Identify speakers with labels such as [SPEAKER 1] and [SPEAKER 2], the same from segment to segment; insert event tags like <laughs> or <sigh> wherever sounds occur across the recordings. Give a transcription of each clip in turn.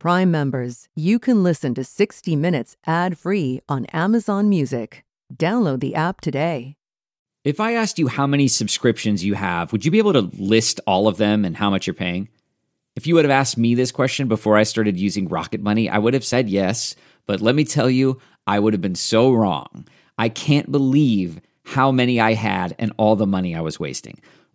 [SPEAKER 1] Prime members, you can listen to 60 Minutes ad free on Amazon Music. Download the app today.
[SPEAKER 2] If I asked you how many subscriptions you have, would you be able to list all of them and how much you're paying? If you would have asked me this question before I started using Rocket Money, I would have said yes. But let me tell you, I would have been so wrong. I can't believe how many I had and all the money I was wasting.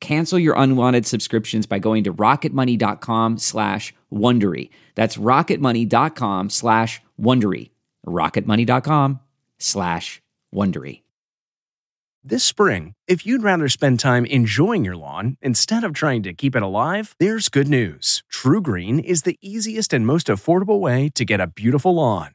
[SPEAKER 2] Cancel your unwanted subscriptions by going to rocketmoney.com slash Wondery. That's rocketmoney.com slash Wondery. rocketmoney.com slash Wondery.
[SPEAKER 3] This spring, if you'd rather spend time enjoying your lawn instead of trying to keep it alive, there's good news. True Green is the easiest and most affordable way to get a beautiful lawn.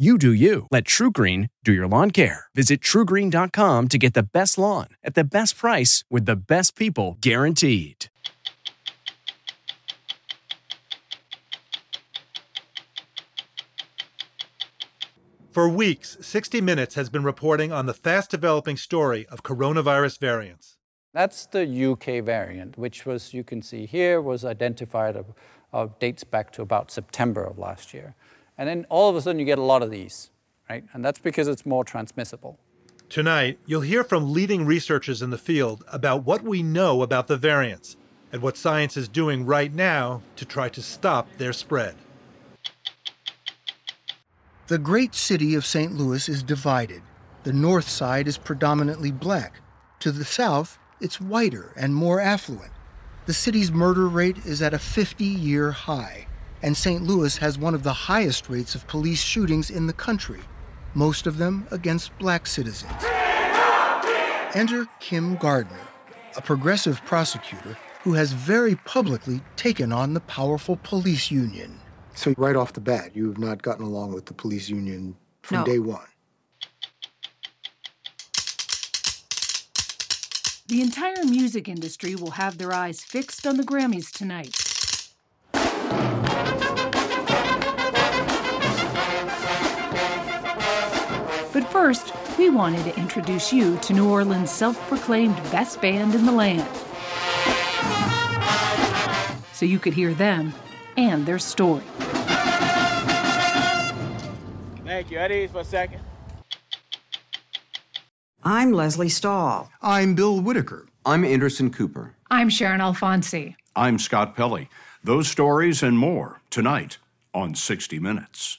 [SPEAKER 3] You do you. Let TrueGreen do your lawn care. Visit truegreen.com to get the best lawn at the best price with the best people guaranteed.
[SPEAKER 4] For weeks, 60 Minutes has been reporting on the fast developing story of coronavirus variants.
[SPEAKER 5] That's the UK variant, which was, you can see here, was identified, of, of dates back to about September of last year. And then all of a sudden you get a lot of these, right? And that's because it's more transmissible.
[SPEAKER 4] Tonight, you'll hear from leading researchers in the field about what we know about the variants and what science is doing right now to try to stop their spread.
[SPEAKER 6] The great city of St. Louis is divided. The north side is predominantly black. To the south, it's whiter and more affluent. The city's murder rate is at a 50 year high, and St. Louis has one of the highest rates of police shootings in the country, most of them against black citizens. Enter Kim Gardner, a progressive prosecutor who has very publicly taken on the powerful police union.
[SPEAKER 7] So, right off the bat, you have not gotten along with the police union from
[SPEAKER 8] No.
[SPEAKER 7] day one.
[SPEAKER 8] The entire music industry will have their eyes fixed on the Grammys tonight. First, we wanted to introduce you to New Orleans' self proclaimed best band in the land. So you could hear them and their story.
[SPEAKER 9] Thank you. At ease for a second.
[SPEAKER 10] I'm Lesley Stahl.
[SPEAKER 6] I'm Bill Whitaker.
[SPEAKER 11] I'm Anderson Cooper.
[SPEAKER 12] I'm Sharon Alfonsi.
[SPEAKER 13] I'm Scott Pelley. Those stories and more tonight on 60 Minutes.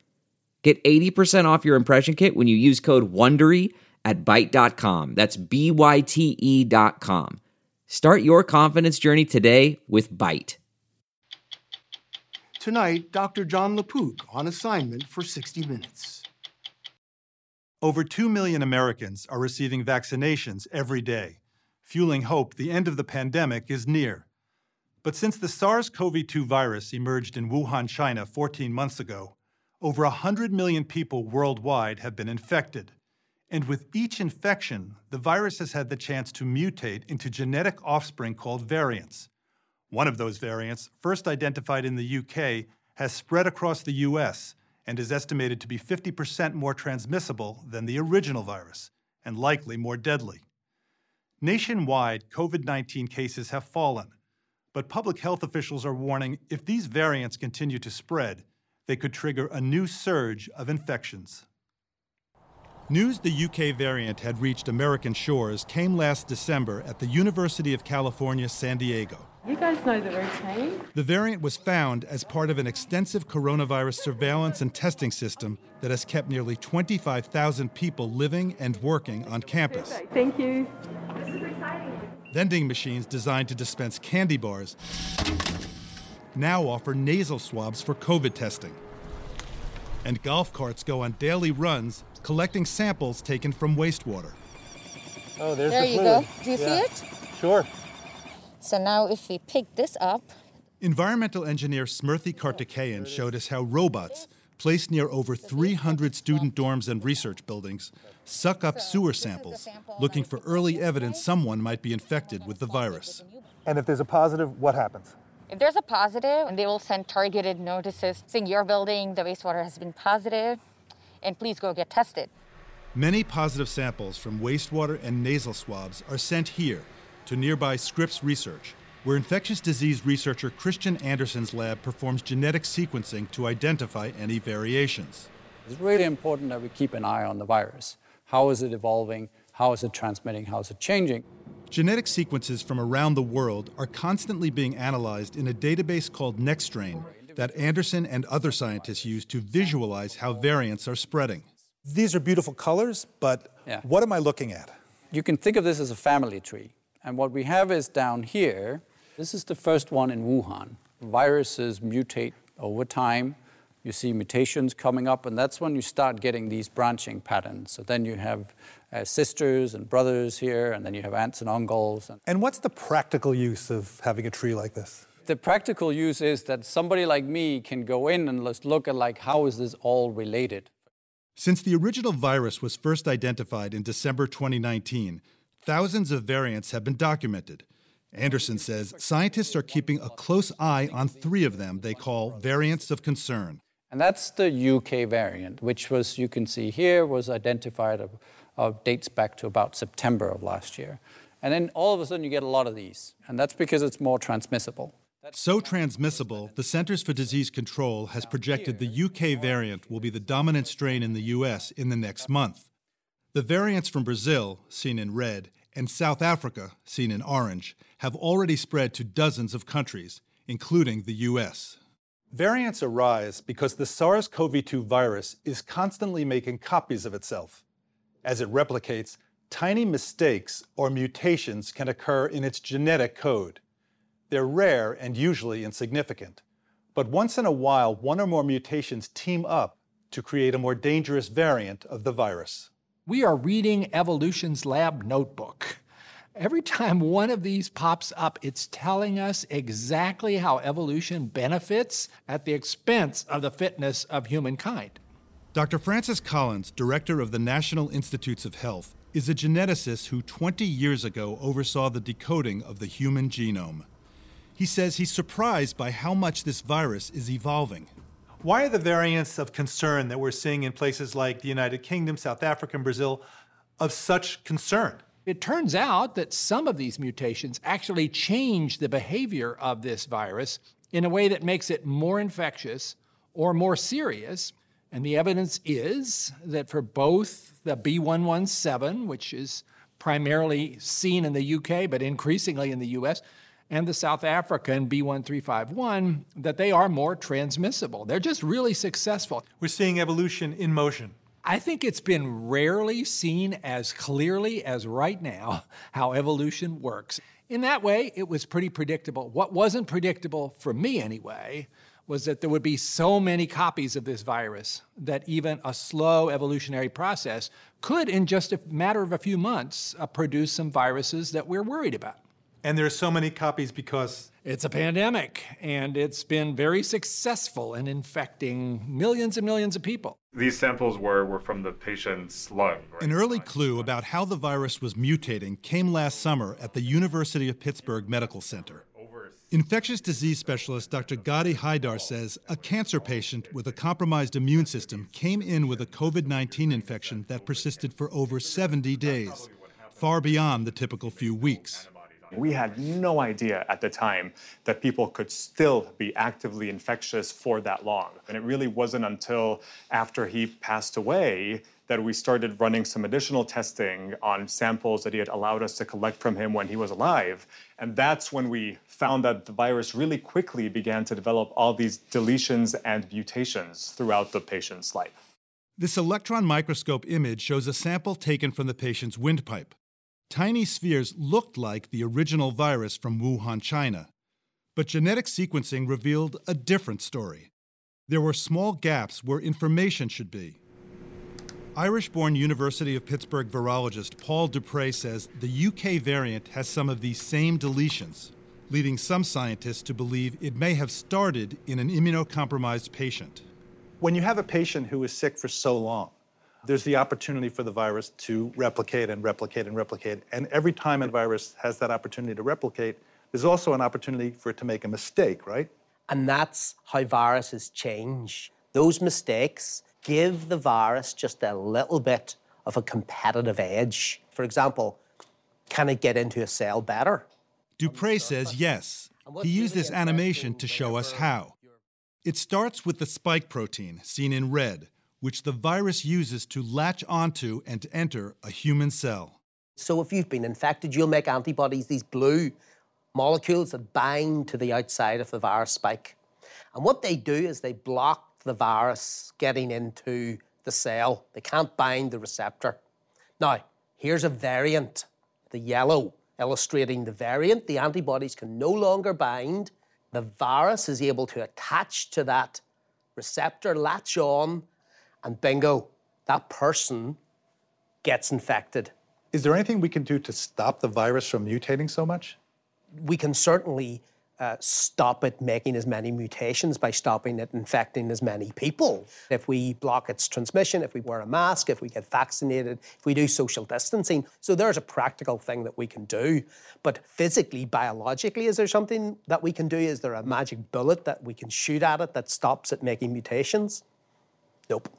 [SPEAKER 2] Get 80% off your impression kit when you use code WONDERY at Byte.com. That's B-Y-T-E dot com. Start your confidence journey today with Byte.
[SPEAKER 6] Tonight, Dr. Jon LaPook on assignment for 60 Minutes.
[SPEAKER 4] Over 2 million Americans are receiving vaccinations every day, fueling hope the end of the pandemic is near. But since the SARS CoV 2 virus emerged in Wuhan, China 14 months ago, over 100 million people worldwide have been infected. And with each infection, the virus has had the chance to mutate into genetic offspring called variants. One of those variants, first identified in the UK, has spread across the US and is estimated to be 50% more transmissible than the original virus, and likely more deadly. Nationwide, COVID 19 cases have fallen, but public health officials are warning if these variants continue to spread, they could trigger a new surge of infections. News the UK variant had reached American shores came last December at the University of California, San Diego.
[SPEAKER 11] You guys know the routine.
[SPEAKER 4] The variant was found as part of an extensive coronavirus surveillance and testing system that has kept nearly 25,000 people living and working on campus.
[SPEAKER 11] Perfect. Thank you. This is exciting.
[SPEAKER 4] Vending machines designed to dispense candy bars now offer nasal swabs for COVID testing. And golf carts go on daily runs collecting samples taken from wastewater.
[SPEAKER 12] Oh, there's there the fluid. There you go. Do you
[SPEAKER 4] yeah.
[SPEAKER 12] see it?
[SPEAKER 4] Sure.
[SPEAKER 12] So now if we pick this up.
[SPEAKER 4] Environmental engineer Smruti Karthikeyan showed us how robots, placed near over 300 student dorms and research buildings, suck up sewer samples, looking for early evidence someone might be infected with the virus.
[SPEAKER 14] And if there's a positive, what happens?
[SPEAKER 12] If there's a positive, they will send targeted notices saying your building, the wastewater has been positive, and please go get tested.
[SPEAKER 4] Many positive samples from wastewater and nasal swabs are sent here to nearby Scripps Research, where infectious disease researcher Kristian Andersen's lab performs genetic sequencing to identify any variations.
[SPEAKER 5] It's really important that we keep an eye on the virus. How is it evolving? How is it transmitting? How is it changing?
[SPEAKER 4] Genetic sequences from around the world are constantly being analyzed in a database called NextStrain that Andersen and other scientists use to visualize how variants are spreading.
[SPEAKER 14] These are beautiful colors, but yeah. what am I looking at?
[SPEAKER 5] You can think of this as a family tree. And what we have is down here, this is the first one in Wuhan. Viruses mutate over time. You see mutations coming up, and that's when you start getting these branching patterns. So then you have uh, sisters and brothers here, and then you have aunts and uncles. And,
[SPEAKER 14] and what's the practical use of having a tree like this?
[SPEAKER 5] The practical use is that somebody like me can go in and let's look at like how is this all related.
[SPEAKER 4] Since the original virus was first identified in December 2019, thousands of variants have been documented. Andersen says scientists are keeping a close eye on three of them they call variants of concern.
[SPEAKER 5] And that's the UK variant, which was, you can see here, was identified of dates back to about September of last year. And then all of a sudden you get a lot of these, and that's because it's more transmissible.
[SPEAKER 4] So transmissible, the Centers for Disease Control has projected the UK variant will be the dominant strain in the US in the next month. The variants from Brazil, seen in red, and South Africa, seen in orange, have already spread to dozens of countries, including the US. Variants arise because the SARS CoV 2 virus is constantly making copies of itself. As it replicates, tiny mistakes or mutations can occur in its genetic code. They're rare and usually insignificant. But once in a while, one or more mutations team up to create a more dangerous variant of the virus.
[SPEAKER 15] We are reading Evolution's lab notebook. Every time one of these pops up, it's telling us exactly how evolution benefits at the expense of the fitness of humankind.
[SPEAKER 4] Dr. Francis Collins, director of the National Institutes of Health, is a geneticist who 20 years ago oversaw the decoding of the human genome. He says he's surprised by how much this virus is evolving. Why are the variants of concern that we're seeing in places like the United Kingdom, South Africa, and Brazil of such concern?
[SPEAKER 15] It turns out that some of these mutations actually change the behavior of this virus in a way that makes it more infectious or more serious and the evidence is that for both the B117, which is primarily seen in the UK but increasingly in the US, and the South African B1351, that they are more transmissible. They're just really successful.
[SPEAKER 4] We're seeing evolution in motion.
[SPEAKER 15] I think it's been rarely seen as clearly as right now <laughs> how evolution works. In that way, it was pretty predictable. What wasn't predictable, for me anyway, was that there would be so many copies of this virus that even a slow evolutionary process could, in just a matter of a few months, uh, produce some viruses that we're worried about.
[SPEAKER 4] And there are so many copies because
[SPEAKER 15] it's a pandemic and it's been very successful in infecting millions and millions of people.
[SPEAKER 16] These samples were, were from the patient's lung.
[SPEAKER 4] Right? An early clue about how the virus was mutating came last summer at the University of Pittsburgh Medical Center. Infectious disease specialist Dr. Ghady Haidar says a cancer patient with a compromised immune system came in with a COVID 19 infection that persisted for over 70 days. far beyond the typical few weeks.
[SPEAKER 17] We had no idea at the time that people could still be actively infectious for that long. And it really wasn't until after he passed away that we started running some additional testing on samples that he had allowed us to collect from him when he was alive. And that's when we found that the virus really quickly began to develop all these deletions and mutations throughout the patient's life.
[SPEAKER 4] This electron microscope image shows a sample taken from the patient's windpipe. Tiny spheres looked like the original virus from Wuhan, China. But genetic sequencing revealed a different story. There were small gaps where information should be. Irish born University of Pittsburgh virologist Paul Duprex says the UK variant has some of these same deletions, leading some scientists to believe it may have started in an immunocompromised patient.
[SPEAKER 14] When you have a patient who is sick for so long, there's the opportunity for the virus to replicate and replicate and replicate. And every time a virus has that opportunity to replicate, there's also an opportunity for it to make a mistake, right?
[SPEAKER 18] And that's how viruses change. Those mistakes give the virus just a little bit of a competitive edge. For example, can it get into a cell better?
[SPEAKER 4] Duprex says yes. He used this animation to show us how. It starts with the spike protein, seen in red, which the virus uses to latch onto and to enter a human cell.
[SPEAKER 18] So if you've been infected, you'll make antibodies, these blue molecules that bind to the outside of the virus spike. And what they do is they block the virus getting into the cell. They can't bind the receptor. Now, here's a variant, the yellow, illustrating the variant. The antibodies can no longer bind. The virus is able to attach to that receptor, latch on, and bingo, that person gets infected.
[SPEAKER 14] Is there anything we can do to stop the virus from mutating so much?
[SPEAKER 18] We can certainly uh, stop it making as many mutations by stopping it infecting as many people. If we block its transmission, if we wear a mask, if we get vaccinated, if we do social distancing. So there's a practical thing that we can do. But physically, biologically, is there something that we can do? Is there a magic bullet that we can shoot at it that stops it making mutations? Nope.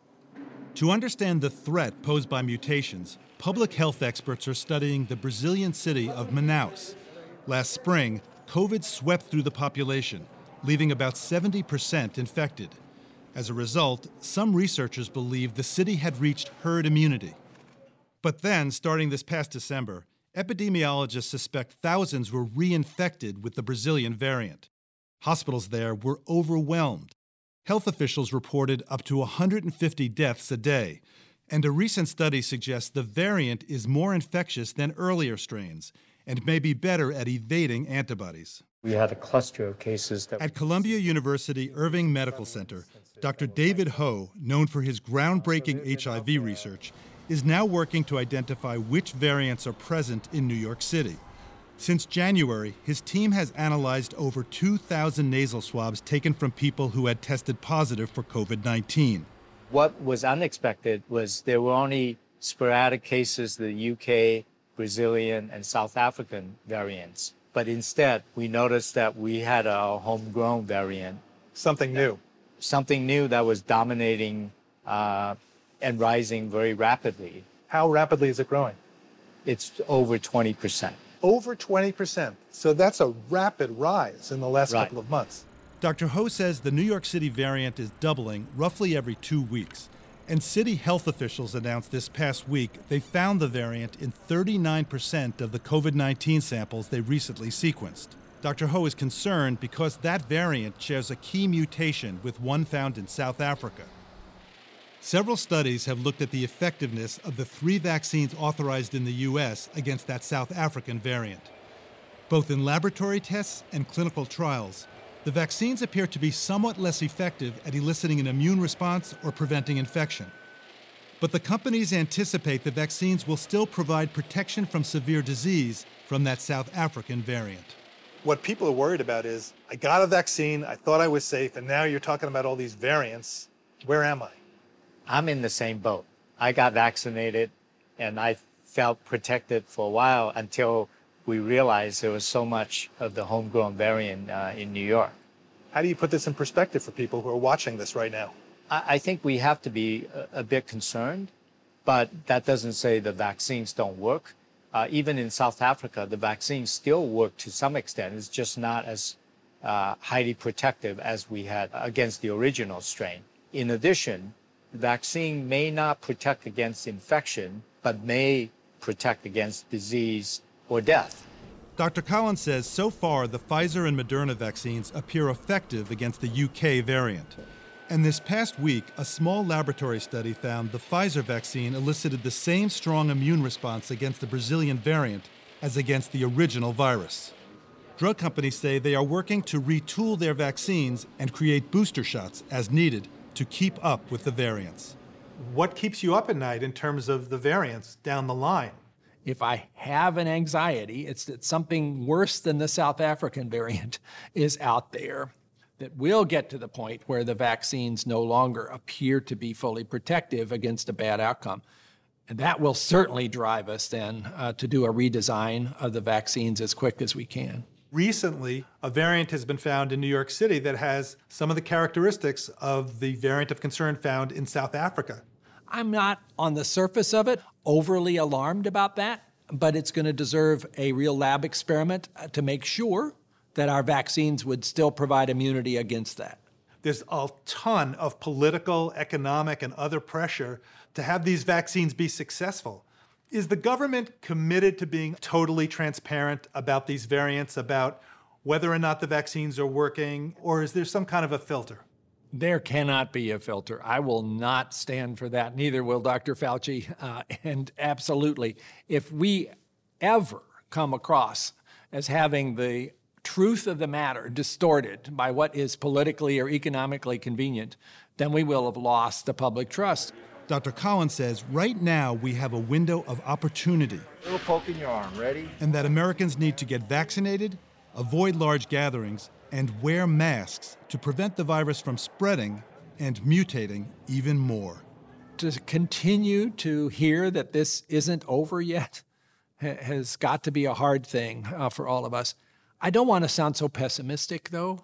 [SPEAKER 4] To understand the threat posed by mutations, public health experts are studying the Brazilian city of Manaus. Last spring, COVID swept through the population, leaving about 70% infected. As a result, some researchers believe the city had reached herd immunity. But then, starting this past December, epidemiologists suspect thousands were reinfected with the Brazilian variant. Hospitals there were overwhelmed. Health officials reported up to 150 deaths a day, and a recent study suggests the variant is more infectious than earlier strains and may be better at evading antibodies.
[SPEAKER 19] We had a cluster of cases that.
[SPEAKER 4] At Columbia University Irving Medical Center, Dr. David Ho, known for his groundbreaking HIV research, is now working to identify which variants are present in New York City. Since January, his team has analyzed over 2,000 nasal swabs taken from people who had tested positive for COVID 19.
[SPEAKER 19] What was unexpected was there were only sporadic cases the UK Brazilian, and South African variants. But instead, we noticed that we had a homegrown variant.
[SPEAKER 14] Something new.
[SPEAKER 19] Something new that was dominating uh, and rising very rapidly.
[SPEAKER 14] How rapidly is it growing?
[SPEAKER 19] It's over 20%.
[SPEAKER 14] Over 20%. So that's a rapid rise in the last
[SPEAKER 19] right.
[SPEAKER 14] couple of months.
[SPEAKER 4] Dr. Ho says the New York City variant is doubling roughly every two weeks. And city health officials announced this past week they found the variant in 39% of the COVID 19 samples they recently sequenced. Dr. Ho is concerned because that variant shares a key mutation with one found in South Africa. Several studies have looked at the effectiveness of the three vaccines authorized in the U.S. against that South African variant. Both in laboratory tests and clinical trials, the vaccines appear to be somewhat less effective at eliciting an immune response or preventing infection. But the companies anticipate the vaccines will still provide protection from severe disease from that South African variant.
[SPEAKER 14] What people are worried about is I got a vaccine, I thought I was safe, and now you're talking about all these variants. Where am I?
[SPEAKER 19] I'm in the same boat. I got vaccinated and I felt protected for a while until we realized there was so much of the homegrown variant uh, in New York.
[SPEAKER 14] How do you put this in perspective for people who are watching this right now?
[SPEAKER 19] I, I think we have to be a, a, bit concerned, but that doesn't say the vaccines don't work. uh, even in South Africa, the vaccines still work to some extent. It's just not as uh, highly protective as we had against the original strain. In addition, the vaccine may not protect against infection, but may protect against disease or death.
[SPEAKER 4] Dr. Collins says so far the Pfizer and Moderna vaccines appear effective against the UK variant. And this past week, a small laboratory study found the Pfizer vaccine elicited the same strong immune response against the Brazilian variant as against the original virus. Drug companies say they are working to retool their vaccines and create booster shots as needed to keep up with the variants. What keeps you up at night in terms of the variants down the line?
[SPEAKER 15] If I have an anxiety, it's that something worse than the South African variant <laughs> is out there that will get to the point where the vaccines no longer appear to be fully protective against a bad outcome. And that will certainly drive us then uh, to do a redesign of the vaccines as quick as we can.
[SPEAKER 4] Recently, a variant has been found in New York City that has some of the characteristics of the variant of concern found in South Africa.
[SPEAKER 15] I'm not, on the surface of it, overly alarmed about that, but it's going to deserve a real lab experiment uh, to make sure that our vaccines would still provide immunity against that.
[SPEAKER 4] There's a ton of political, economic, and other pressure to have these vaccines be successful. Is the government committed to being totally transparent about these variants, about whether or not the vaccines are working, or is there some kind of a filter?
[SPEAKER 15] There cannot be a filter. I will not stand for that. Neither will Dr. Fauci. Uh, and absolutely, if we ever come across as having the truth of the matter distorted by what is politically or economically convenient, then we will have lost the public trust.
[SPEAKER 4] Dr. Collins says right now we have a window of opportunity.
[SPEAKER 9] A little poke in your arm, ready?
[SPEAKER 4] And that Americans need to get vaccinated, avoid large gatherings, and wear masks to prevent the virus from spreading and mutating even more.
[SPEAKER 15] To continue to hear that this isn't over yet has got to be a hard thing uh, for all of us. I don't want to sound so pessimistic, though.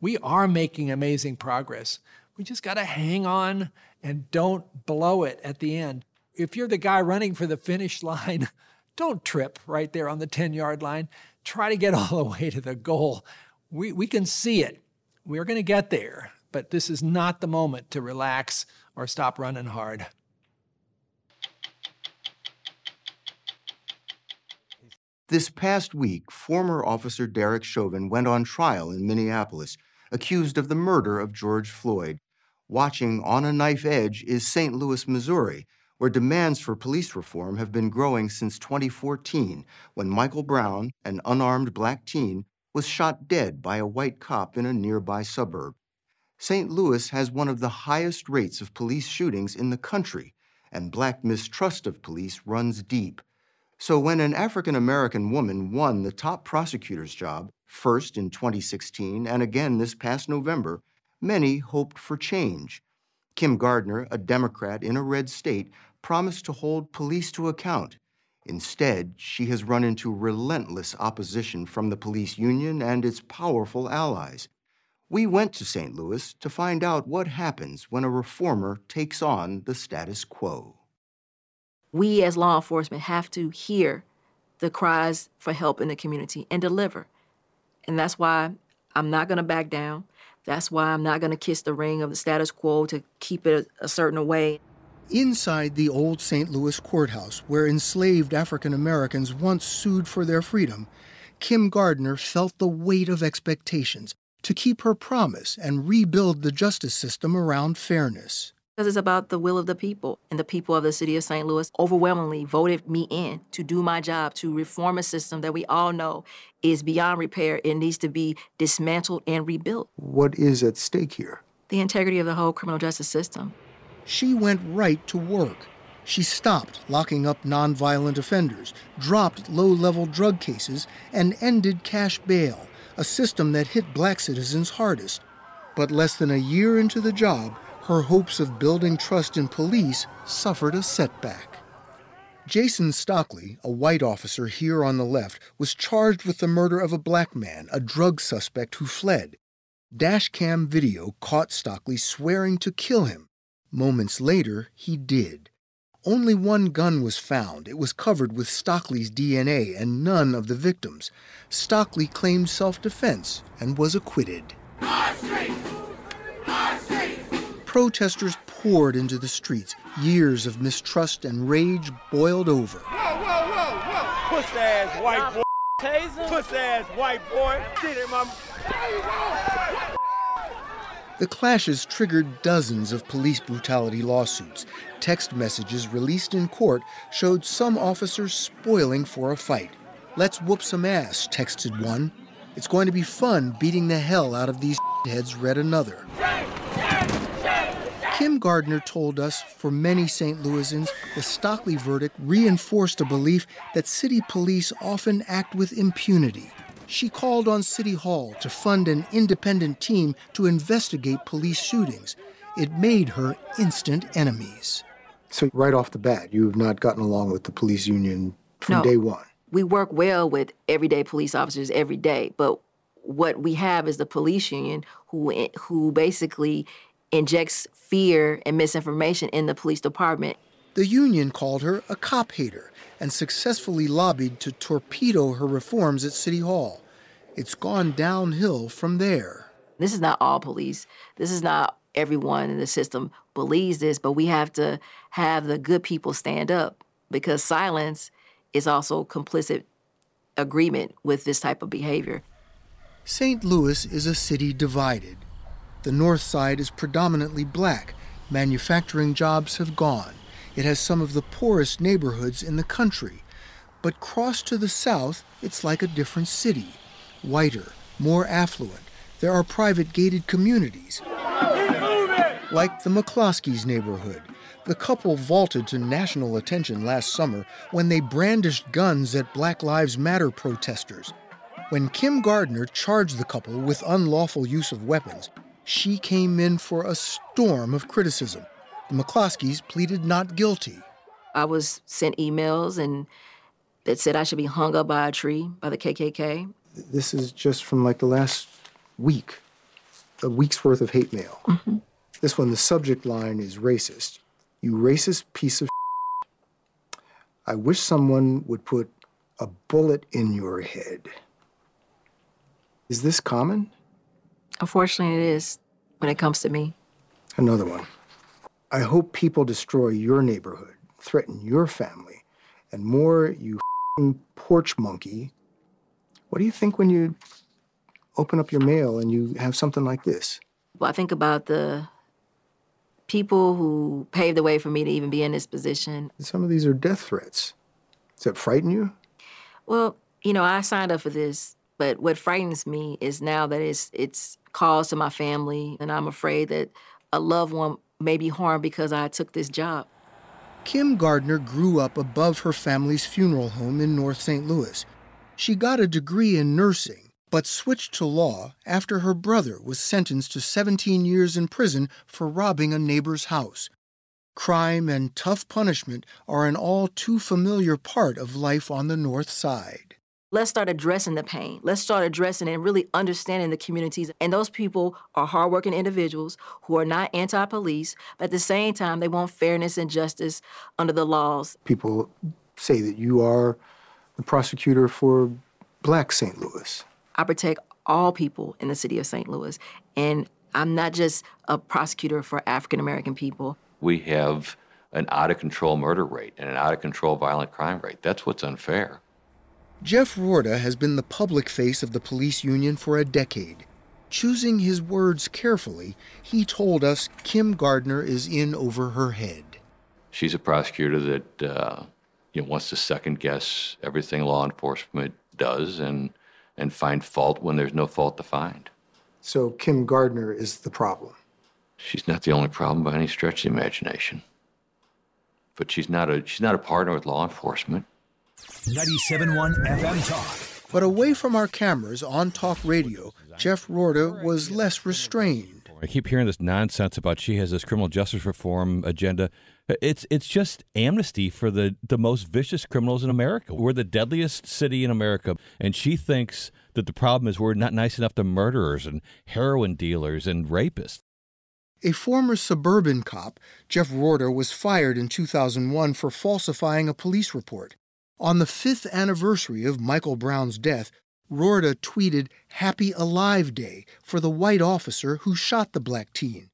[SPEAKER 15] We are making amazing progress. We just got to hang on and don't blow it at the end. If you're the guy running for the finish <laughs> line, don't trip right there on the 10 yard line. Try to get all the way to the goal we, we can see it. We're going to get there, but this is not the moment to relax or stop running hard.
[SPEAKER 20] This past week, former Officer Derek Chauvin went on trial in Minneapolis, accused of the murder of George Floyd. Watching on a knife edge is St. Louis, Missouri, where demands for police reform have been growing since 2014, when Michael Brown, an unarmed black teen, was shot dead by a white cop in a nearby suburb. St. Louis has one of the highest rates of police shootings in the country, and black mistrust of police runs deep. So when an African American woman won the top prosecutor's job, first in 2016 and again this past November, many hoped for change. Kim Gardner, a Democrat in a red state, promised to hold police to account Instead, she has run into relentless opposition from the police union and its powerful allies. We went to St. Louis to find out what happens when a reformer takes on the status quo.
[SPEAKER 21] We as law enforcement have to hear the cries for help in the community and deliver. And that's why I'm not going to back down. That's why I'm not going to kiss the ring of the status quo to keep it a, certain way.
[SPEAKER 6] Inside the old St. Louis courthouse, where enslaved African Americans once sued for their freedom, Kim Gardner felt the weight of expectations to keep her promise and rebuild the justice system around fairness.
[SPEAKER 21] Because it's about the will of the people, and the people of the city of St. Louis overwhelmingly voted me in to do my job to reform a system that we all know is beyond repair. It needs to be dismantled and rebuilt.
[SPEAKER 7] What is at stake here?
[SPEAKER 21] The integrity of the whole criminal justice system
[SPEAKER 6] she went right to work. She stopped locking up nonviolent offenders, dropped low level drug cases, and ended cash bail, a system that hit black citizens hardest. But less than a year into the job, her hopes of building trust in police suffered a setback. Jason Stockley, a white officer here on the left, was charged with the murder of a black man, a drug suspect who fled. Dashcam video caught Stockley swearing to kill him Moments later, he did. Only one gun was found. It was covered with Stockley's DNA and none of the victims. Stockley claimed self defense and was acquitted. Protesters poured into the streets. Years of mistrust and rage boiled over.
[SPEAKER 22] Whoa, whoa, whoa, whoa! Pussy ass white boy. Taser. Pussy ass white boy. Did it, mama.
[SPEAKER 6] The clashes triggered dozens of police brutality lawsuits. Text messages released in court showed some officers spoiling for a fight. Let's whoop some ass, texted one. It's going to be fun beating the hell out of these heads, read another. Kim Gardner told us for many St. Louisans, the Stockley verdict reinforced a belief that city police often act with impunity. She called on City Hall to fund an independent team to investigate police shootings. It made her instant enemies.
[SPEAKER 7] So, right off the bat, you have not gotten along with the police union from
[SPEAKER 21] No.
[SPEAKER 7] day one.
[SPEAKER 21] We work well with everyday police officers every day, but what we have is the police union who eh, who basically injects fear and misinformation in the police department.
[SPEAKER 6] The union called her a cop hater and successfully lobbied to torpedo her reforms at City Hall. It's gone downhill from there.
[SPEAKER 21] This is not all police. This is not everyone in the system believes this, but we have to have the good people stand up because silence is also complicit agreement with this type of behavior.
[SPEAKER 6] St. Louis is a city divided. The north side is predominantly black. Manufacturing jobs have gone. It has some of the poorest neighborhoods in the country. But cross to the south, it's like a different city. Whiter, more affluent. There are private gated communities. Like the McCloskeys neighborhood. The couple vaulted to national attention last summer when they brandished guns at Black Lives Matter protesters. When Kim Gardner charged the couple with unlawful use of weapons, she came in for a storm of criticism. The McCloskeys pleaded not guilty.
[SPEAKER 21] I was sent emails and that said I should be hung up by a tree by the KKK.
[SPEAKER 7] This is just from like the last week, a week's worth of hate mail. Mm-hmm. This one, the subject line is racist. You racist piece of I wish someone would put a bullet in your head. Is this common?
[SPEAKER 21] Unfortunately, it is when it comes to me.
[SPEAKER 7] Another one. I hope people destroy your neighborhood, threaten your family, and more, you porch monkey. What do you think when you open up your mail and you have something like this?
[SPEAKER 21] Well, I think about the people who paved the way for me to even be in this position.
[SPEAKER 7] Some of these are death threats. Does that frighten you?
[SPEAKER 21] Well, you know, I signed up for this, but what frightens me is now that it's it's calls to my family, and I'm afraid that a loved one may be harmed because I took this job.
[SPEAKER 6] Kim Gardner grew up above her family's funeral home in North St. Louis. She got a degree in nursing, but switched to law after her brother was sentenced to 17 years in prison for robbing a neighbor's house. Crime and tough punishment are an all too familiar part of life on the North Side.
[SPEAKER 21] Let's start addressing the pain. Let's start addressing and really understanding the communities. And those people are hardworking individuals who are not anti police, but at the same time, they want fairness and justice under the laws.
[SPEAKER 7] People say that you are the prosecutor for Black St. Louis.
[SPEAKER 21] I protect all people in the city of St. Louis. And I'm not just a prosecutor for African American people.
[SPEAKER 23] We have an out of control murder rate and an out of control violent crime rate. That's what's unfair.
[SPEAKER 6] Jeff Roorda has been the public face of the police union for a decade. Choosing his words carefully, he told us Kim Gardner is in over her head.
[SPEAKER 23] She's a prosecutor that uh, you know, wants to second guess everything law enforcement does and and find fault when there's no fault to find.
[SPEAKER 7] So Kim Gardner is the problem.
[SPEAKER 23] She's not the only problem by any stretch of the imagination. But she's not a she's not a partner with law enforcement.
[SPEAKER 24] 97.1 FM Talk.
[SPEAKER 6] But away from our cameras on talk radio, Jeff Roorda was less restrained.
[SPEAKER 25] I keep hearing this nonsense about she has this criminal justice reform agenda. It's it's just amnesty for the, the most vicious criminals in America. We're the deadliest city in America, and she thinks that the problem is we're not nice enough to murderers and heroin dealers and rapists.
[SPEAKER 6] A former suburban cop, Jeff Roorda, was fired in 2001 for falsifying a police report. On the fifth anniversary of Michael Brown's death, Roorda tweeted Happy Alive Day for the white officer who shot the black teen.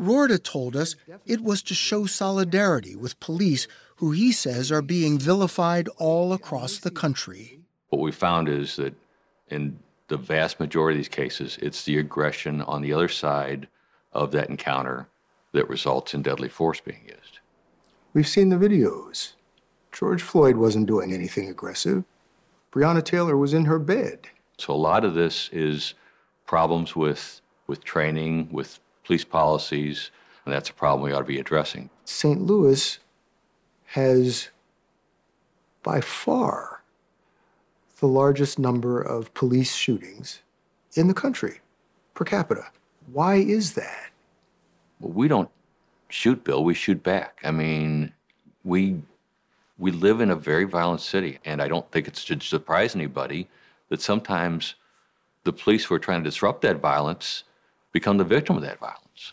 [SPEAKER 6] Roorda told us it was to show solidarity with police who he says are being vilified all across the country.
[SPEAKER 23] What we found is that in the vast majority of these cases, it's the aggression on the other side of that encounter that results in deadly force being used.
[SPEAKER 7] We've seen the videos. George Floyd wasn't doing anything aggressive. Breonna Taylor was in her bed.
[SPEAKER 23] So a lot of this is problems with with training, with police policies, and that's a problem we ought to be addressing.
[SPEAKER 7] St. Louis has by far the largest number of police shootings in the country per capita. Why is that?
[SPEAKER 23] Well, we don't shoot Bill, we shoot back. I mean, we we live in a very violent city, and I don't think it should surprise anybody that sometimes the police who are trying to disrupt that violence become the victim of that violence.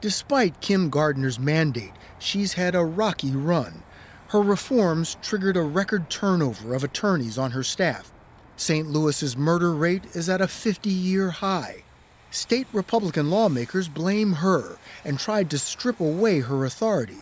[SPEAKER 6] Despite Kim Gardner's mandate, she's had a rocky run. Her reforms triggered a record turnover of attorneys on her staff. St. Louis's murder rate is at a 50 year high. State Republican lawmakers blame her and tried to strip away her authority.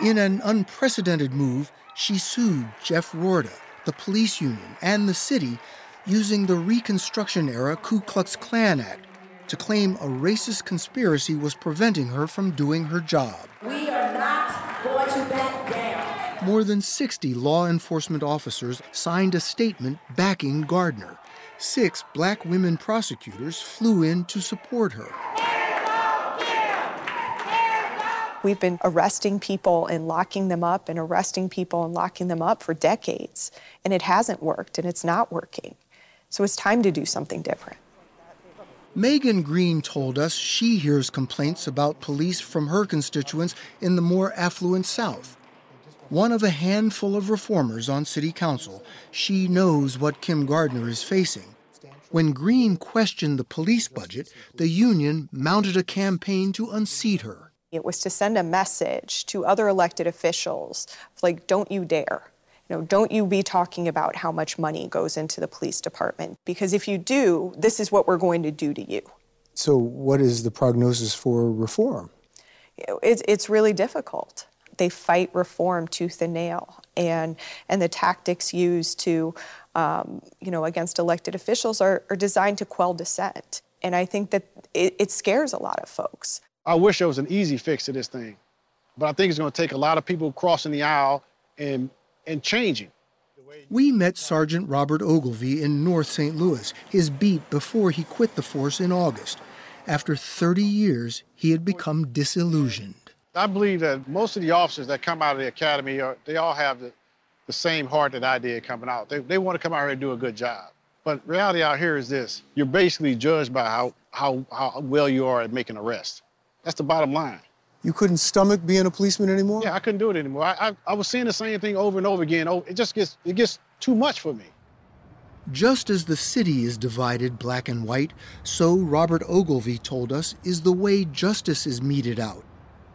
[SPEAKER 6] In an unprecedented move, she sued Jeff Roorda, the police union, and the city using the Reconstruction era Ku Klux Klan Act to claim a racist conspiracy was preventing her from doing her job.
[SPEAKER 26] We are not going to back down.
[SPEAKER 6] More than 60 law enforcement officers signed a statement backing Gardner. Six black women prosecutors flew in to support her.
[SPEAKER 27] We've been arresting people and locking them up and arresting people and locking them up for decades, and it hasn't worked and it's not working. So it's time to do something different.
[SPEAKER 6] Megan Green told us she hears complaints about police from her constituents in the more affluent South. One of a handful of reformers on city council, she knows what Kim Gardner is facing. When Green questioned the police budget, the union mounted a campaign to unseat her.
[SPEAKER 27] It was to send a message to other elected officials like, don't you dare. You know, don't you be talking about how much money goes into the police department. Because if you do, this is what we're going to do to you.
[SPEAKER 7] So, what is the prognosis for reform?
[SPEAKER 27] It's, it's really difficult. They fight reform tooth and nail. And, and the tactics used to, um, you know, against elected officials are, are designed to quell dissent. And I think that it, it scares a lot of folks.
[SPEAKER 28] I wish there was an easy fix to this thing, but I think it's going to take a lot of people crossing the aisle and and changing.
[SPEAKER 6] We met Sergeant Robert Ogilvie in North St. Louis, his beat before he quit the force in August. After 30 years, he had become disillusioned.
[SPEAKER 28] I believe that most of the officers that come out of the academy, are, they all have the, the same heart that I did coming out. They, they want to come out here and do a good job. But reality out here is this: you're basically judged by how, how, how well you are at making arrests. That's the bottom line.
[SPEAKER 7] You couldn't stomach being a policeman anymore?
[SPEAKER 28] Yeah, I couldn't do it anymore. I, I, I was seeing the same thing over and over again. Oh, it just gets it gets too much for me.
[SPEAKER 6] Just as the city is divided black and white, so Robert Ogilvy told us is the way justice is meted out.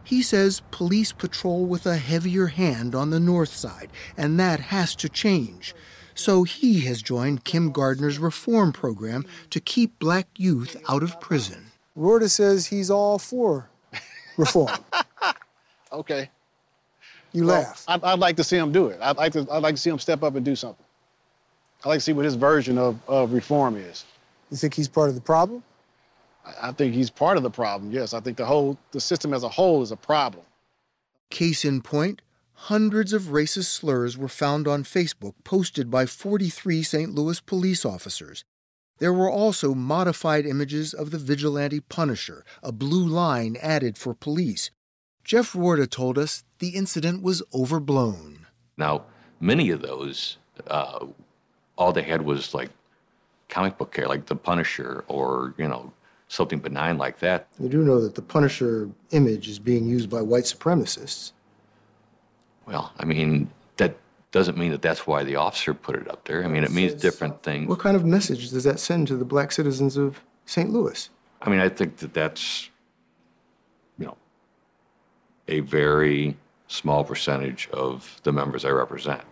[SPEAKER 6] He says police patrol with a heavier hand on the north side, and that has to change. So he has joined Kim Gardner's reform program to keep black youth out of prison.
[SPEAKER 7] Roorda says he's all for reform. <laughs>
[SPEAKER 28] okay.
[SPEAKER 7] You
[SPEAKER 28] well,
[SPEAKER 7] laugh.
[SPEAKER 28] I'd, I'd, like to see him do it. I'd like to. I'd like to see him step up and do something. I'd like to see what his version of, of reform is.
[SPEAKER 7] You think he's part of the problem?
[SPEAKER 28] I, I think he's part of the problem. Yes, I think the whole the system as a whole is a problem.
[SPEAKER 6] Case in point, hundreds of racist slurs were found on Facebook posted by 43 St. Louis police officers. There were also modified images of the vigilante Punisher, a blue line added for police. Jeff Roorda told us the incident was overblown.
[SPEAKER 23] Now, many of those, uh, all they had was like comic book care, like the Punisher or, you know, something benign like that.
[SPEAKER 7] You do know that the Punisher image is being used by white supremacists.
[SPEAKER 23] Well, I mean, that doesn't mean that that's why the officer put it up there. I mean, it means different things.
[SPEAKER 7] What kind of message does that send to the black citizens of St. Louis?
[SPEAKER 23] I mean, I think that that's, you know, a very small percentage of the members I represent.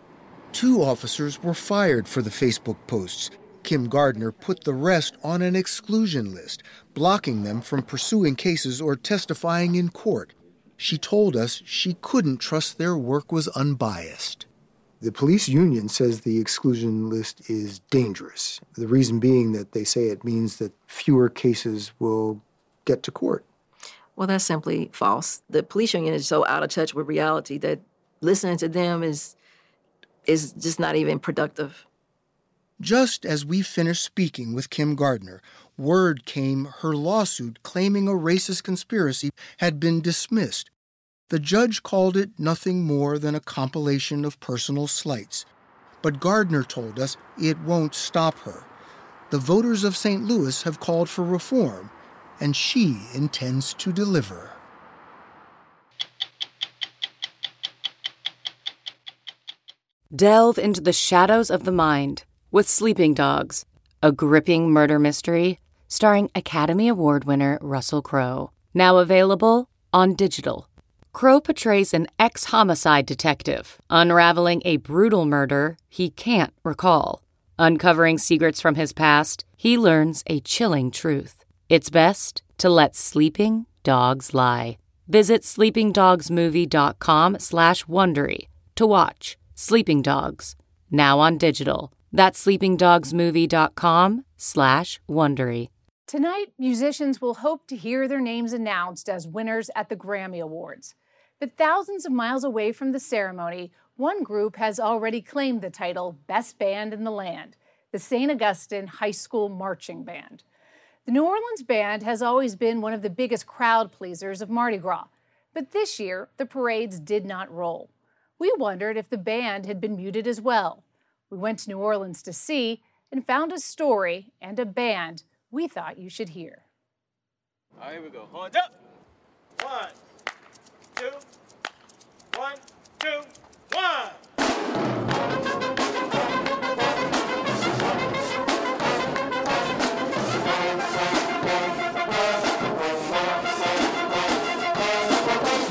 [SPEAKER 6] Two officers were fired for the Facebook posts. Kim Gardner put the rest on an exclusion list, blocking them from pursuing cases or testifying in court. She told us she couldn't trust their work was unbiased.
[SPEAKER 7] The police union says the exclusion list is dangerous. The reason being that they say it means that fewer cases will get to court.
[SPEAKER 21] Well, that's simply false. The police union is so out of touch with reality that listening to them is is just not even productive.
[SPEAKER 6] Just as we finished speaking with Kim Gardner, word came her lawsuit claiming a racist conspiracy had been dismissed. The judge called it nothing more than a compilation of personal slights. But Gardner told us it won't stop her. The voters of St. Louis have called for reform, and she intends to deliver.
[SPEAKER 29] Delve into the shadows of the mind with Sleeping Dogs, a gripping murder mystery starring Academy Award winner Russell Crowe. Now available on digital. Crowe portrays an ex homicide detective unraveling a brutal murder he can't recall. Uncovering secrets from his past, he learns a chilling truth. It's best to let sleeping dogs lie. Visit sleepingdogsmovie.com slash Wondery to watch Sleeping Dogs, now on digital. That's sleepingdogsmovie.com slash Wondery.
[SPEAKER 30] Tonight, musicians will hope to hear their names announced as winners at the Grammy Awards. But thousands of miles away from the ceremony, one group has already claimed the title Best Band in the Land, the St. Augustine High School Marching Band. The New Orleans Band has always been one of the biggest crowd pleasers of Mardi Gras, but this year the parades did not roll. We wondered if the band had been muted as well. We went to New Orleans to see and found a story and a band we thought you should hear.
[SPEAKER 22] All right, here we go. Horns up. One, two,
[SPEAKER 30] The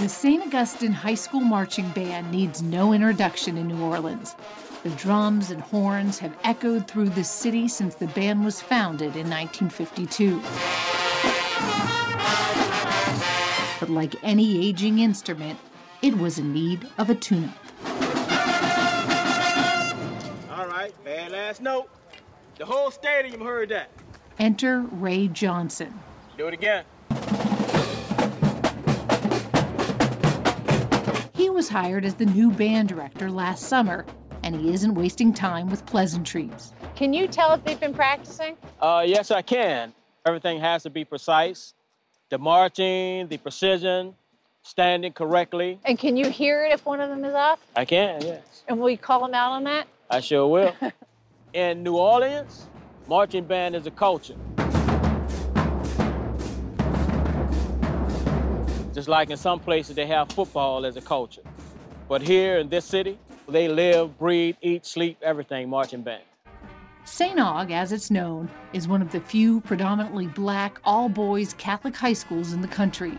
[SPEAKER 30] St. Augustine High School Marching Band needs no introduction in New Orleans. The drums and horns have echoed through the city since the band was founded in 1952. But like any aging instrument, it was in need of a tune up.
[SPEAKER 22] All right, bad last note. The whole stadium heard that.
[SPEAKER 30] Enter Ray Johnson.
[SPEAKER 22] Do it again.
[SPEAKER 30] He was hired as the new band director last summer, and he isn't wasting time with pleasantries.
[SPEAKER 31] Can you tell if they've been practicing?
[SPEAKER 22] Uh, yes, I can. Everything has to be precise. The marching, the precision, standing correctly.
[SPEAKER 31] And can you hear it if one of them is off?
[SPEAKER 22] I can, yes.
[SPEAKER 31] And will you call them out on that?
[SPEAKER 22] I sure will. <laughs> In New Orleans, marching band is a culture. Just like in some places they have football as a culture. But here in this city, they live, breathe, eat, sleep, everything marching band.
[SPEAKER 30] St. Aug, as it's known, is one of the few predominantly black, all boys Catholic high schools in the country.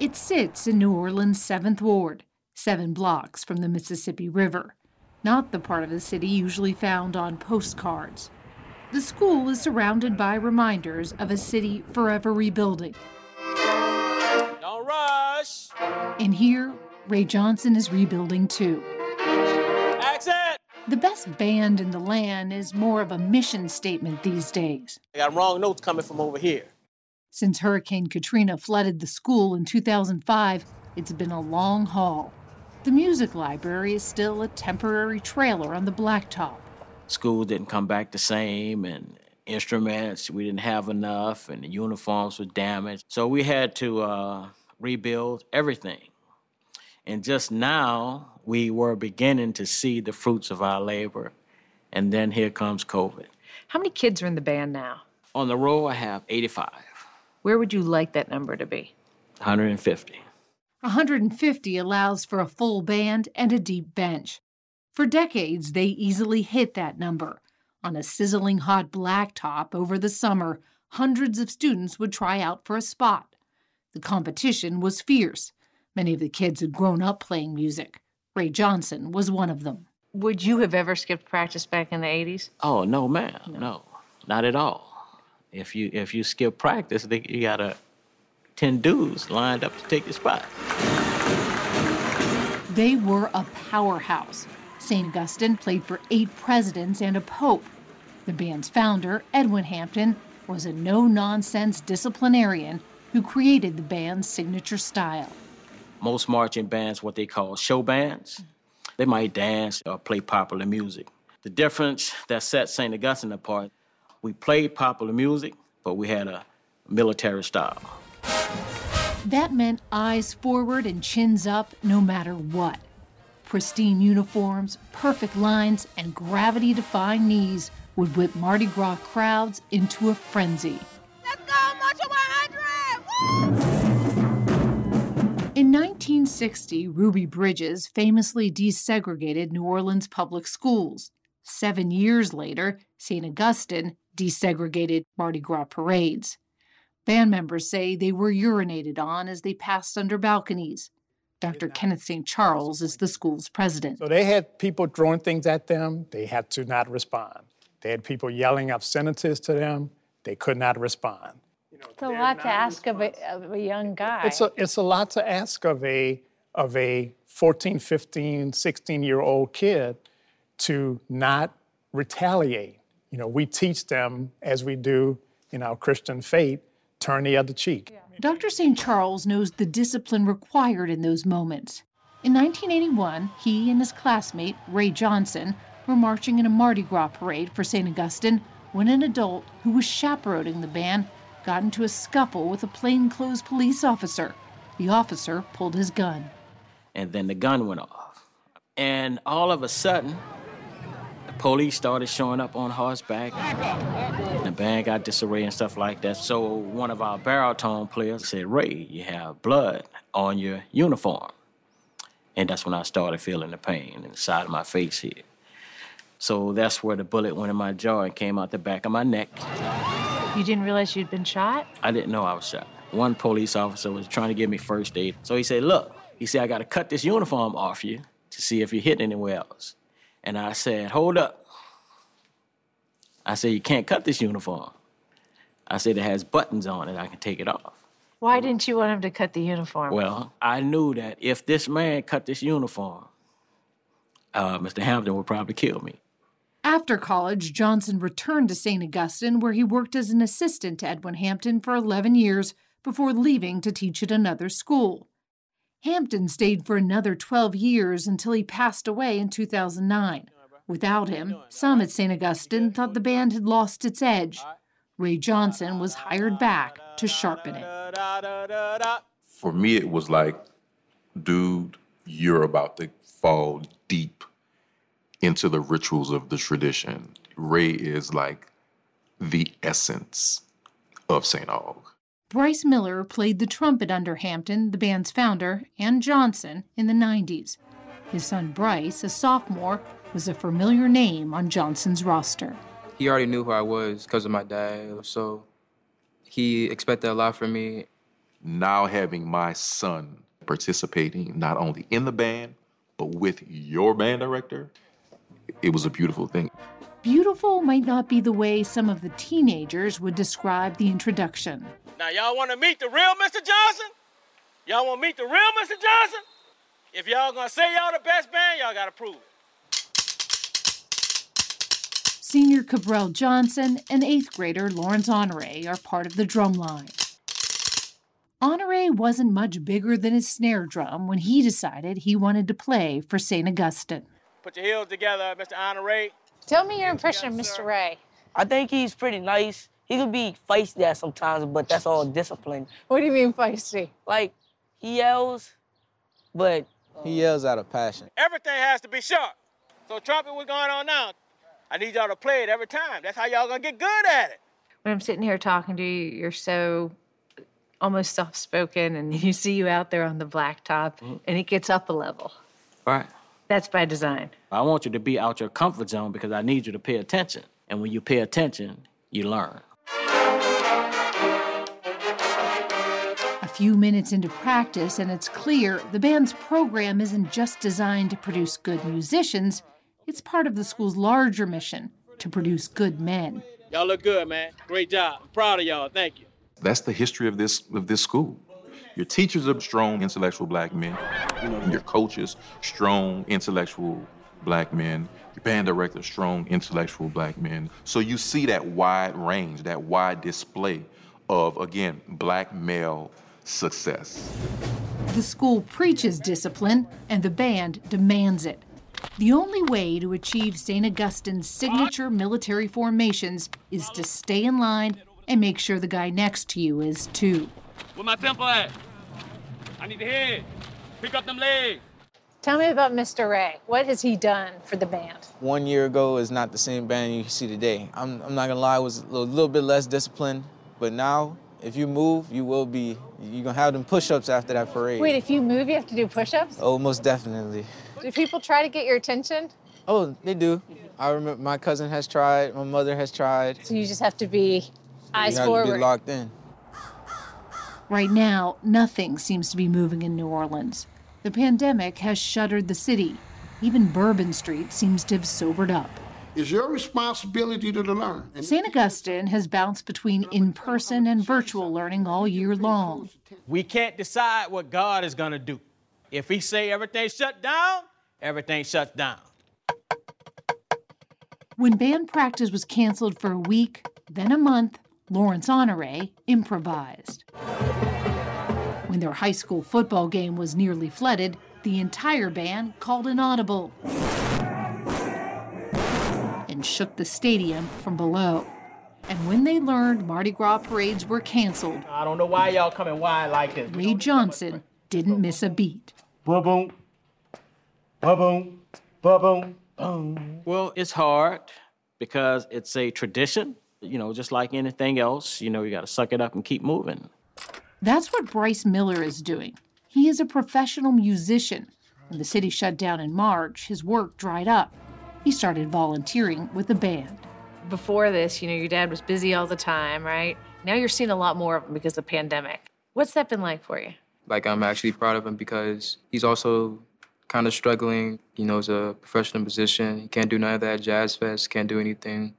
[SPEAKER 30] It sits in New Orleans' 7th Ward, seven blocks from the Mississippi River, not the part of the city usually found on postcards. The school is surrounded by reminders of a city forever rebuilding.
[SPEAKER 22] Don't rush.
[SPEAKER 30] And here, Ray Johnson is rebuilding too.
[SPEAKER 22] Accent.
[SPEAKER 30] The best band in the land is more of a mission statement these days.
[SPEAKER 22] I got wrong notes coming from over here.
[SPEAKER 30] Since Hurricane Katrina flooded the school in 2005, it's been a long haul. The music library is still a temporary trailer on the blacktop.
[SPEAKER 22] School didn't come back the same, and instruments, we didn't have enough, and the uniforms were damaged. So we had to uh, rebuild everything. And just now, we were beginning to see the fruits of our labor. And then here comes COVID.
[SPEAKER 31] How many kids are in the band now?
[SPEAKER 22] On the roll, I have 85,
[SPEAKER 31] Where would you like that number to be?
[SPEAKER 22] 150.
[SPEAKER 30] 150 allows for a full band and a deep bench. For decades, they easily hit that number. On a sizzling hot blacktop over the summer, hundreds of students would try out for a spot. The competition was fierce. Many of the kids had grown up playing music. Ray Johnson was one of them.
[SPEAKER 31] Would you have ever skipped practice back in the 80s?
[SPEAKER 22] Oh no, ma'am, no, not at all. If you if you skip practice, they, you got a ten dudes lined up to take your spot.
[SPEAKER 30] They were a powerhouse. St. Augustine played for eight presidents and a pope. The band's founder, Edwin Hampton, was a no nonsense disciplinarian who created the band's signature style.
[SPEAKER 22] Most marching bands, what they call show bands, they might dance or play popular music. The difference that set St. Augustine apart, we played popular music, but we had a military style.
[SPEAKER 30] That meant eyes forward and chins up no matter what. Pristine uniforms, perfect lines, and gravity defying knees would whip Mardi Gras crowds into a frenzy. Let's go much of my! In 1960, Ruby Bridges famously desegregated New Orleans public schools. Seven years later, St. Augustine desegregated Mardi Gras parades. Band members say they were urinated on as they passed under balconies. Dr. Kenneth St. Charles is the school's president.
[SPEAKER 32] So they had people throwing things at them, they had to not respond. They had people yelling obscenities to them, they could not respond.
[SPEAKER 31] It's a lot to ask of a, of a young guy.
[SPEAKER 32] It's a, it's a lot to ask of a, of a 14, 15, 16 year old kid to not retaliate. You know, we teach them, as we do in our Christian faith, turn the other cheek.
[SPEAKER 30] Dr. St. Charles knows the discipline required in those moments. In 1981, he and his classmate, Ray Johnson, were marching in a Mardi Gras parade for St. Augustine when an adult who was chaperoning the band got into a scuffle with a plainclothes police officer. The officer pulled his gun.
[SPEAKER 22] And then the gun went off. And all of a sudden, the police started showing up on horseback. The band got disarray and stuff like that. So one of our baritone players said, Ray, you have blood on your uniform. And that's when I started feeling the pain in the side of my face here. So that's where the bullet went in my jaw and came out the back of my neck.
[SPEAKER 31] You didn't realize you'd been shot?
[SPEAKER 22] I didn't know I was shot. One police officer was trying to give me first aid. So he said, Look, he said, I got to cut this uniform off you to see if you're hit anywhere else. And I said, Hold up. I said, You can't cut this uniform. I said, It has buttons on it. I can take it off.
[SPEAKER 31] Why didn't you want him to cut the uniform?
[SPEAKER 22] Well, I knew that if this man cut this uniform, uh, Mr. Hampton would probably kill me.
[SPEAKER 30] After college, Johnson returned to St. Augustine, where he worked as an assistant to Edwin Hampton for 11 years before leaving to teach at another school. Hampton stayed for another 12 years until he passed away in 2009. Without him, some at St. Augustine thought the band had lost its edge. Ray Johnson was hired back to sharpen it.
[SPEAKER 33] For me, it was like, dude, you're about to fall deep into the rituals of the tradition. Ray is like the essence of St. Aug.
[SPEAKER 30] Bryce Miller played the trumpet under Hampton, the band's founder, and Johnson in the 90s. His son Bryce, a sophomore, was a familiar name on Johnson's roster.
[SPEAKER 34] He already knew who I was because of my dad, so he expected a lot from me.
[SPEAKER 33] Now having my son participating not only in the band, but with your band director, it was a beautiful thing.
[SPEAKER 30] Beautiful might not be the way some of the teenagers would describe the introduction.
[SPEAKER 22] Now, y'all want to meet the real Mr. Johnson? Y'all want to meet the real Mr. Johnson? If y'all gonna say y'all the best band, y'all gotta prove it.
[SPEAKER 30] Senior Cabral Johnson and eighth grader Lawrence Honore are part of the drum line. Honore wasn't much bigger than his snare drum when he decided he wanted to play for St. Augustine.
[SPEAKER 22] Put your heels together, Mr. Honore.
[SPEAKER 31] Tell me your impression of Mr. Ray.
[SPEAKER 35] I think he's pretty nice. He could be feisty at sometimes, but that's all discipline.
[SPEAKER 31] What do you mean feisty?
[SPEAKER 35] Like, he yells, but
[SPEAKER 36] he yells out of passion.
[SPEAKER 22] Everything has to be sharp. So trumpet, what's going on now? I need y'all to play it every time. That's how y'all gonna get good at it.
[SPEAKER 31] When I'm sitting here talking to you, you're so almost soft spoken, and <laughs> you see you out there on the blacktop,
[SPEAKER 22] Mm-hmm.
[SPEAKER 31] and it gets up a level.
[SPEAKER 22] Right.
[SPEAKER 31] That's by design.
[SPEAKER 22] I want you to be out your comfort zone because I need you to pay attention. And when you pay attention, you learn.
[SPEAKER 30] Few minutes into practice, and it's clear the band's program isn't just designed to produce good musicians, it's part of the school's larger mission to produce good men.
[SPEAKER 22] Y'all look good, man. Great job. I'm proud of y'all. Thank you.
[SPEAKER 33] That's the history of this of this school. Your teachers are strong, intellectual black men. Your coaches, strong, intellectual black men. Your band director, strong, intellectual black men. So you see that wide range, that wide display of, again, black male success.
[SPEAKER 30] The school preaches discipline, and the band demands it. The only way to achieve St. Augustine's signature military formations is to stay in line and make sure the guy next to you is too.
[SPEAKER 22] Where my temple at? I need the head. Pick up them legs.
[SPEAKER 30] Tell me about Mr. Ray. What has he done for the band?
[SPEAKER 36] One year ago is not the same band you see today. I'm, I'm not gonna lie, it was a little, little bit less disciplined, but now if you move, you will be, you're gonna have them push-ups after that parade.
[SPEAKER 30] Wait, if you move, you have to do push ups?
[SPEAKER 36] Oh, most definitely.
[SPEAKER 30] Do people try to get your attention?
[SPEAKER 36] Oh, they do. I remember my cousin has tried, my mother has tried.
[SPEAKER 30] So you just have to be eyes
[SPEAKER 36] you have
[SPEAKER 30] forward.
[SPEAKER 36] to be locked in.
[SPEAKER 30] Right now, nothing seems to be moving in New Orleans. The pandemic has shuttered the city. Even Bourbon Street seems to have sobered up.
[SPEAKER 37] It's your responsibility to learn. And
[SPEAKER 30] St. Augustine has bounced between in person and virtual learning all year long.
[SPEAKER 22] We can't decide what God is going to do. If He say everything shut down, everything shuts down.
[SPEAKER 30] When band practice was canceled for a week, then a month, Lawrence Honore improvised. When their high school football game was nearly flooded, the entire band called an audible and shook the stadium from below. And when they learned Mardi Gras parades were canceled,
[SPEAKER 22] I don't know why y'all coming wide like this.
[SPEAKER 30] Ray Johnson didn't miss a beat.
[SPEAKER 22] Boom, boom, boom, boom, boom, boom. Well, it's hard because it's a tradition. You know, just like anything else, you know, you got to suck it up and keep moving.
[SPEAKER 30] That's what Bryce Miller is doing. He is a professional musician. When the city shut down in March, his work dried up. He started volunteering with the band.
[SPEAKER 31] Before this, you know, your dad was busy all the time, right? Now you're seeing a lot more of him because of the pandemic. What's that been like for you?
[SPEAKER 34] Like I'm actually proud of him because he's also kind of struggling. You know, as a professional musician, he can't do none of that jazz fest, can't do anything.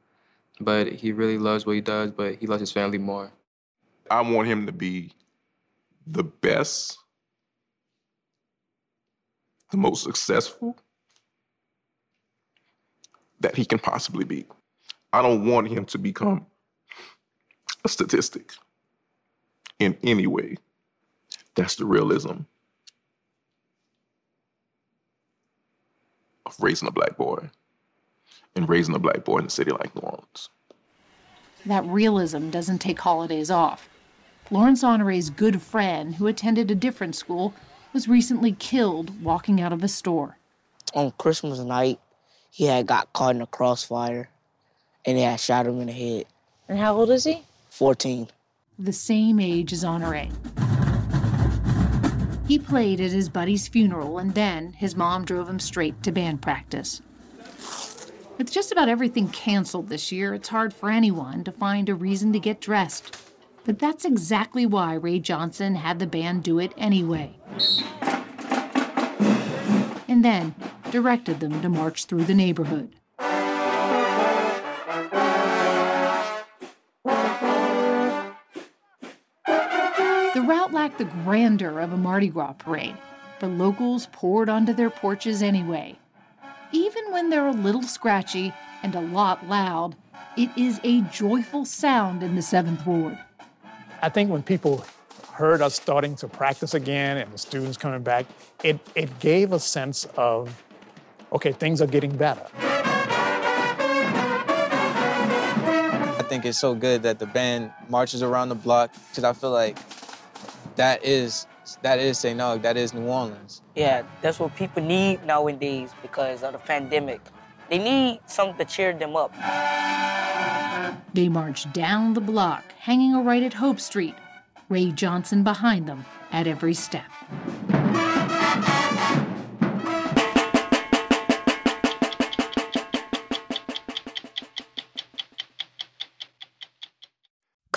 [SPEAKER 34] But he really loves what he does, but he loves his family more.
[SPEAKER 33] I want him to be the best, the most successful that he can possibly be. I don't want him to become a statistic in any way. That's the realism of raising a black boy and raising a black boy in a city like New Orleans.
[SPEAKER 30] That realism doesn't take holidays off. Lawrence Honore's good friend, who attended a different school, was recently killed walking out of a store.
[SPEAKER 35] On Christmas night, he had got caught in a crossfire and they had shot him in the head.
[SPEAKER 30] And how old is he?
[SPEAKER 35] 14.
[SPEAKER 30] The same age as Honore. He played at his buddy's funeral, and then his mom drove him straight to band practice. With just about everything canceled this year, it's hard for anyone to find a reason to get dressed. But that's exactly why Ray Johnson had the band do it anyway. And then directed them to march through the neighborhood. The route lacked the grandeur of a Mardi Gras parade, but locals poured onto their porches anyway. Even when they're a little scratchy and a lot loud, it is a joyful sound in the 7th Ward.
[SPEAKER 32] I think when people heard us starting to practice again and the students coming back, it, it gave a sense of, okay, things are getting better.
[SPEAKER 36] I think it's so good that the band marches around the block because I feel like that is that is St. Aug, that is New Orleans.
[SPEAKER 35] Yeah, that's what people need nowadays because of the pandemic. They need something to cheer them up.
[SPEAKER 30] They march down the block, hanging a right at Hope Street, Ray Johnson behind them at every step.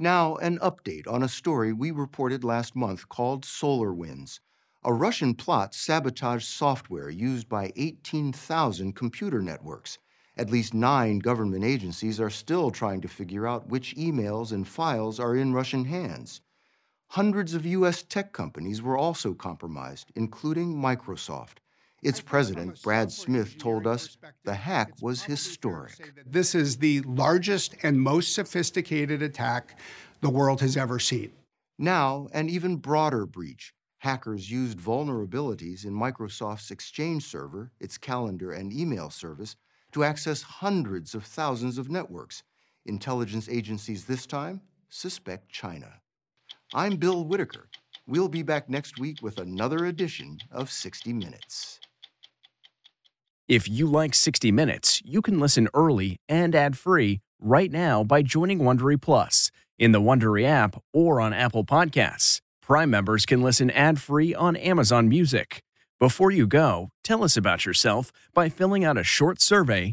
[SPEAKER 20] Now, an update on a story we reported last month called Solar Winds. A Russian plot sabotaged software used by 18,000 computer networks. At least nine government agencies are still trying to figure out which emails and files are in Russian hands. Hundreds of U.S. tech companies were also compromised, including Microsoft. Its president, Brad Smith, told us the hack was historic.
[SPEAKER 38] This is the largest and most sophisticated attack the world has ever seen.
[SPEAKER 20] Now, an even broader breach. Hackers used vulnerabilities in Microsoft's Exchange server, its calendar and email service, to access hundreds of thousands of networks. Intelligence agencies this time suspect China. I'm Bill Whitaker. We'll be back next week with another edition of 60 Minutes.
[SPEAKER 39] If you like 60 Minutes, you can listen early and ad-free right now by joining Wondery Plus in the Wondery app or on Apple Podcasts. Prime members can listen ad-free on Amazon Music. Before you go, tell us about yourself by filling out a short survey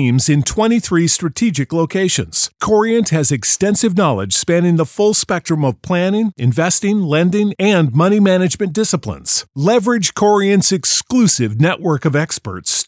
[SPEAKER 40] teams in 23 strategic locations. Corient has extensive knowledge spanning the full spectrum of planning, investing, lending, and money management disciplines. Leverage Corient's exclusive network of experts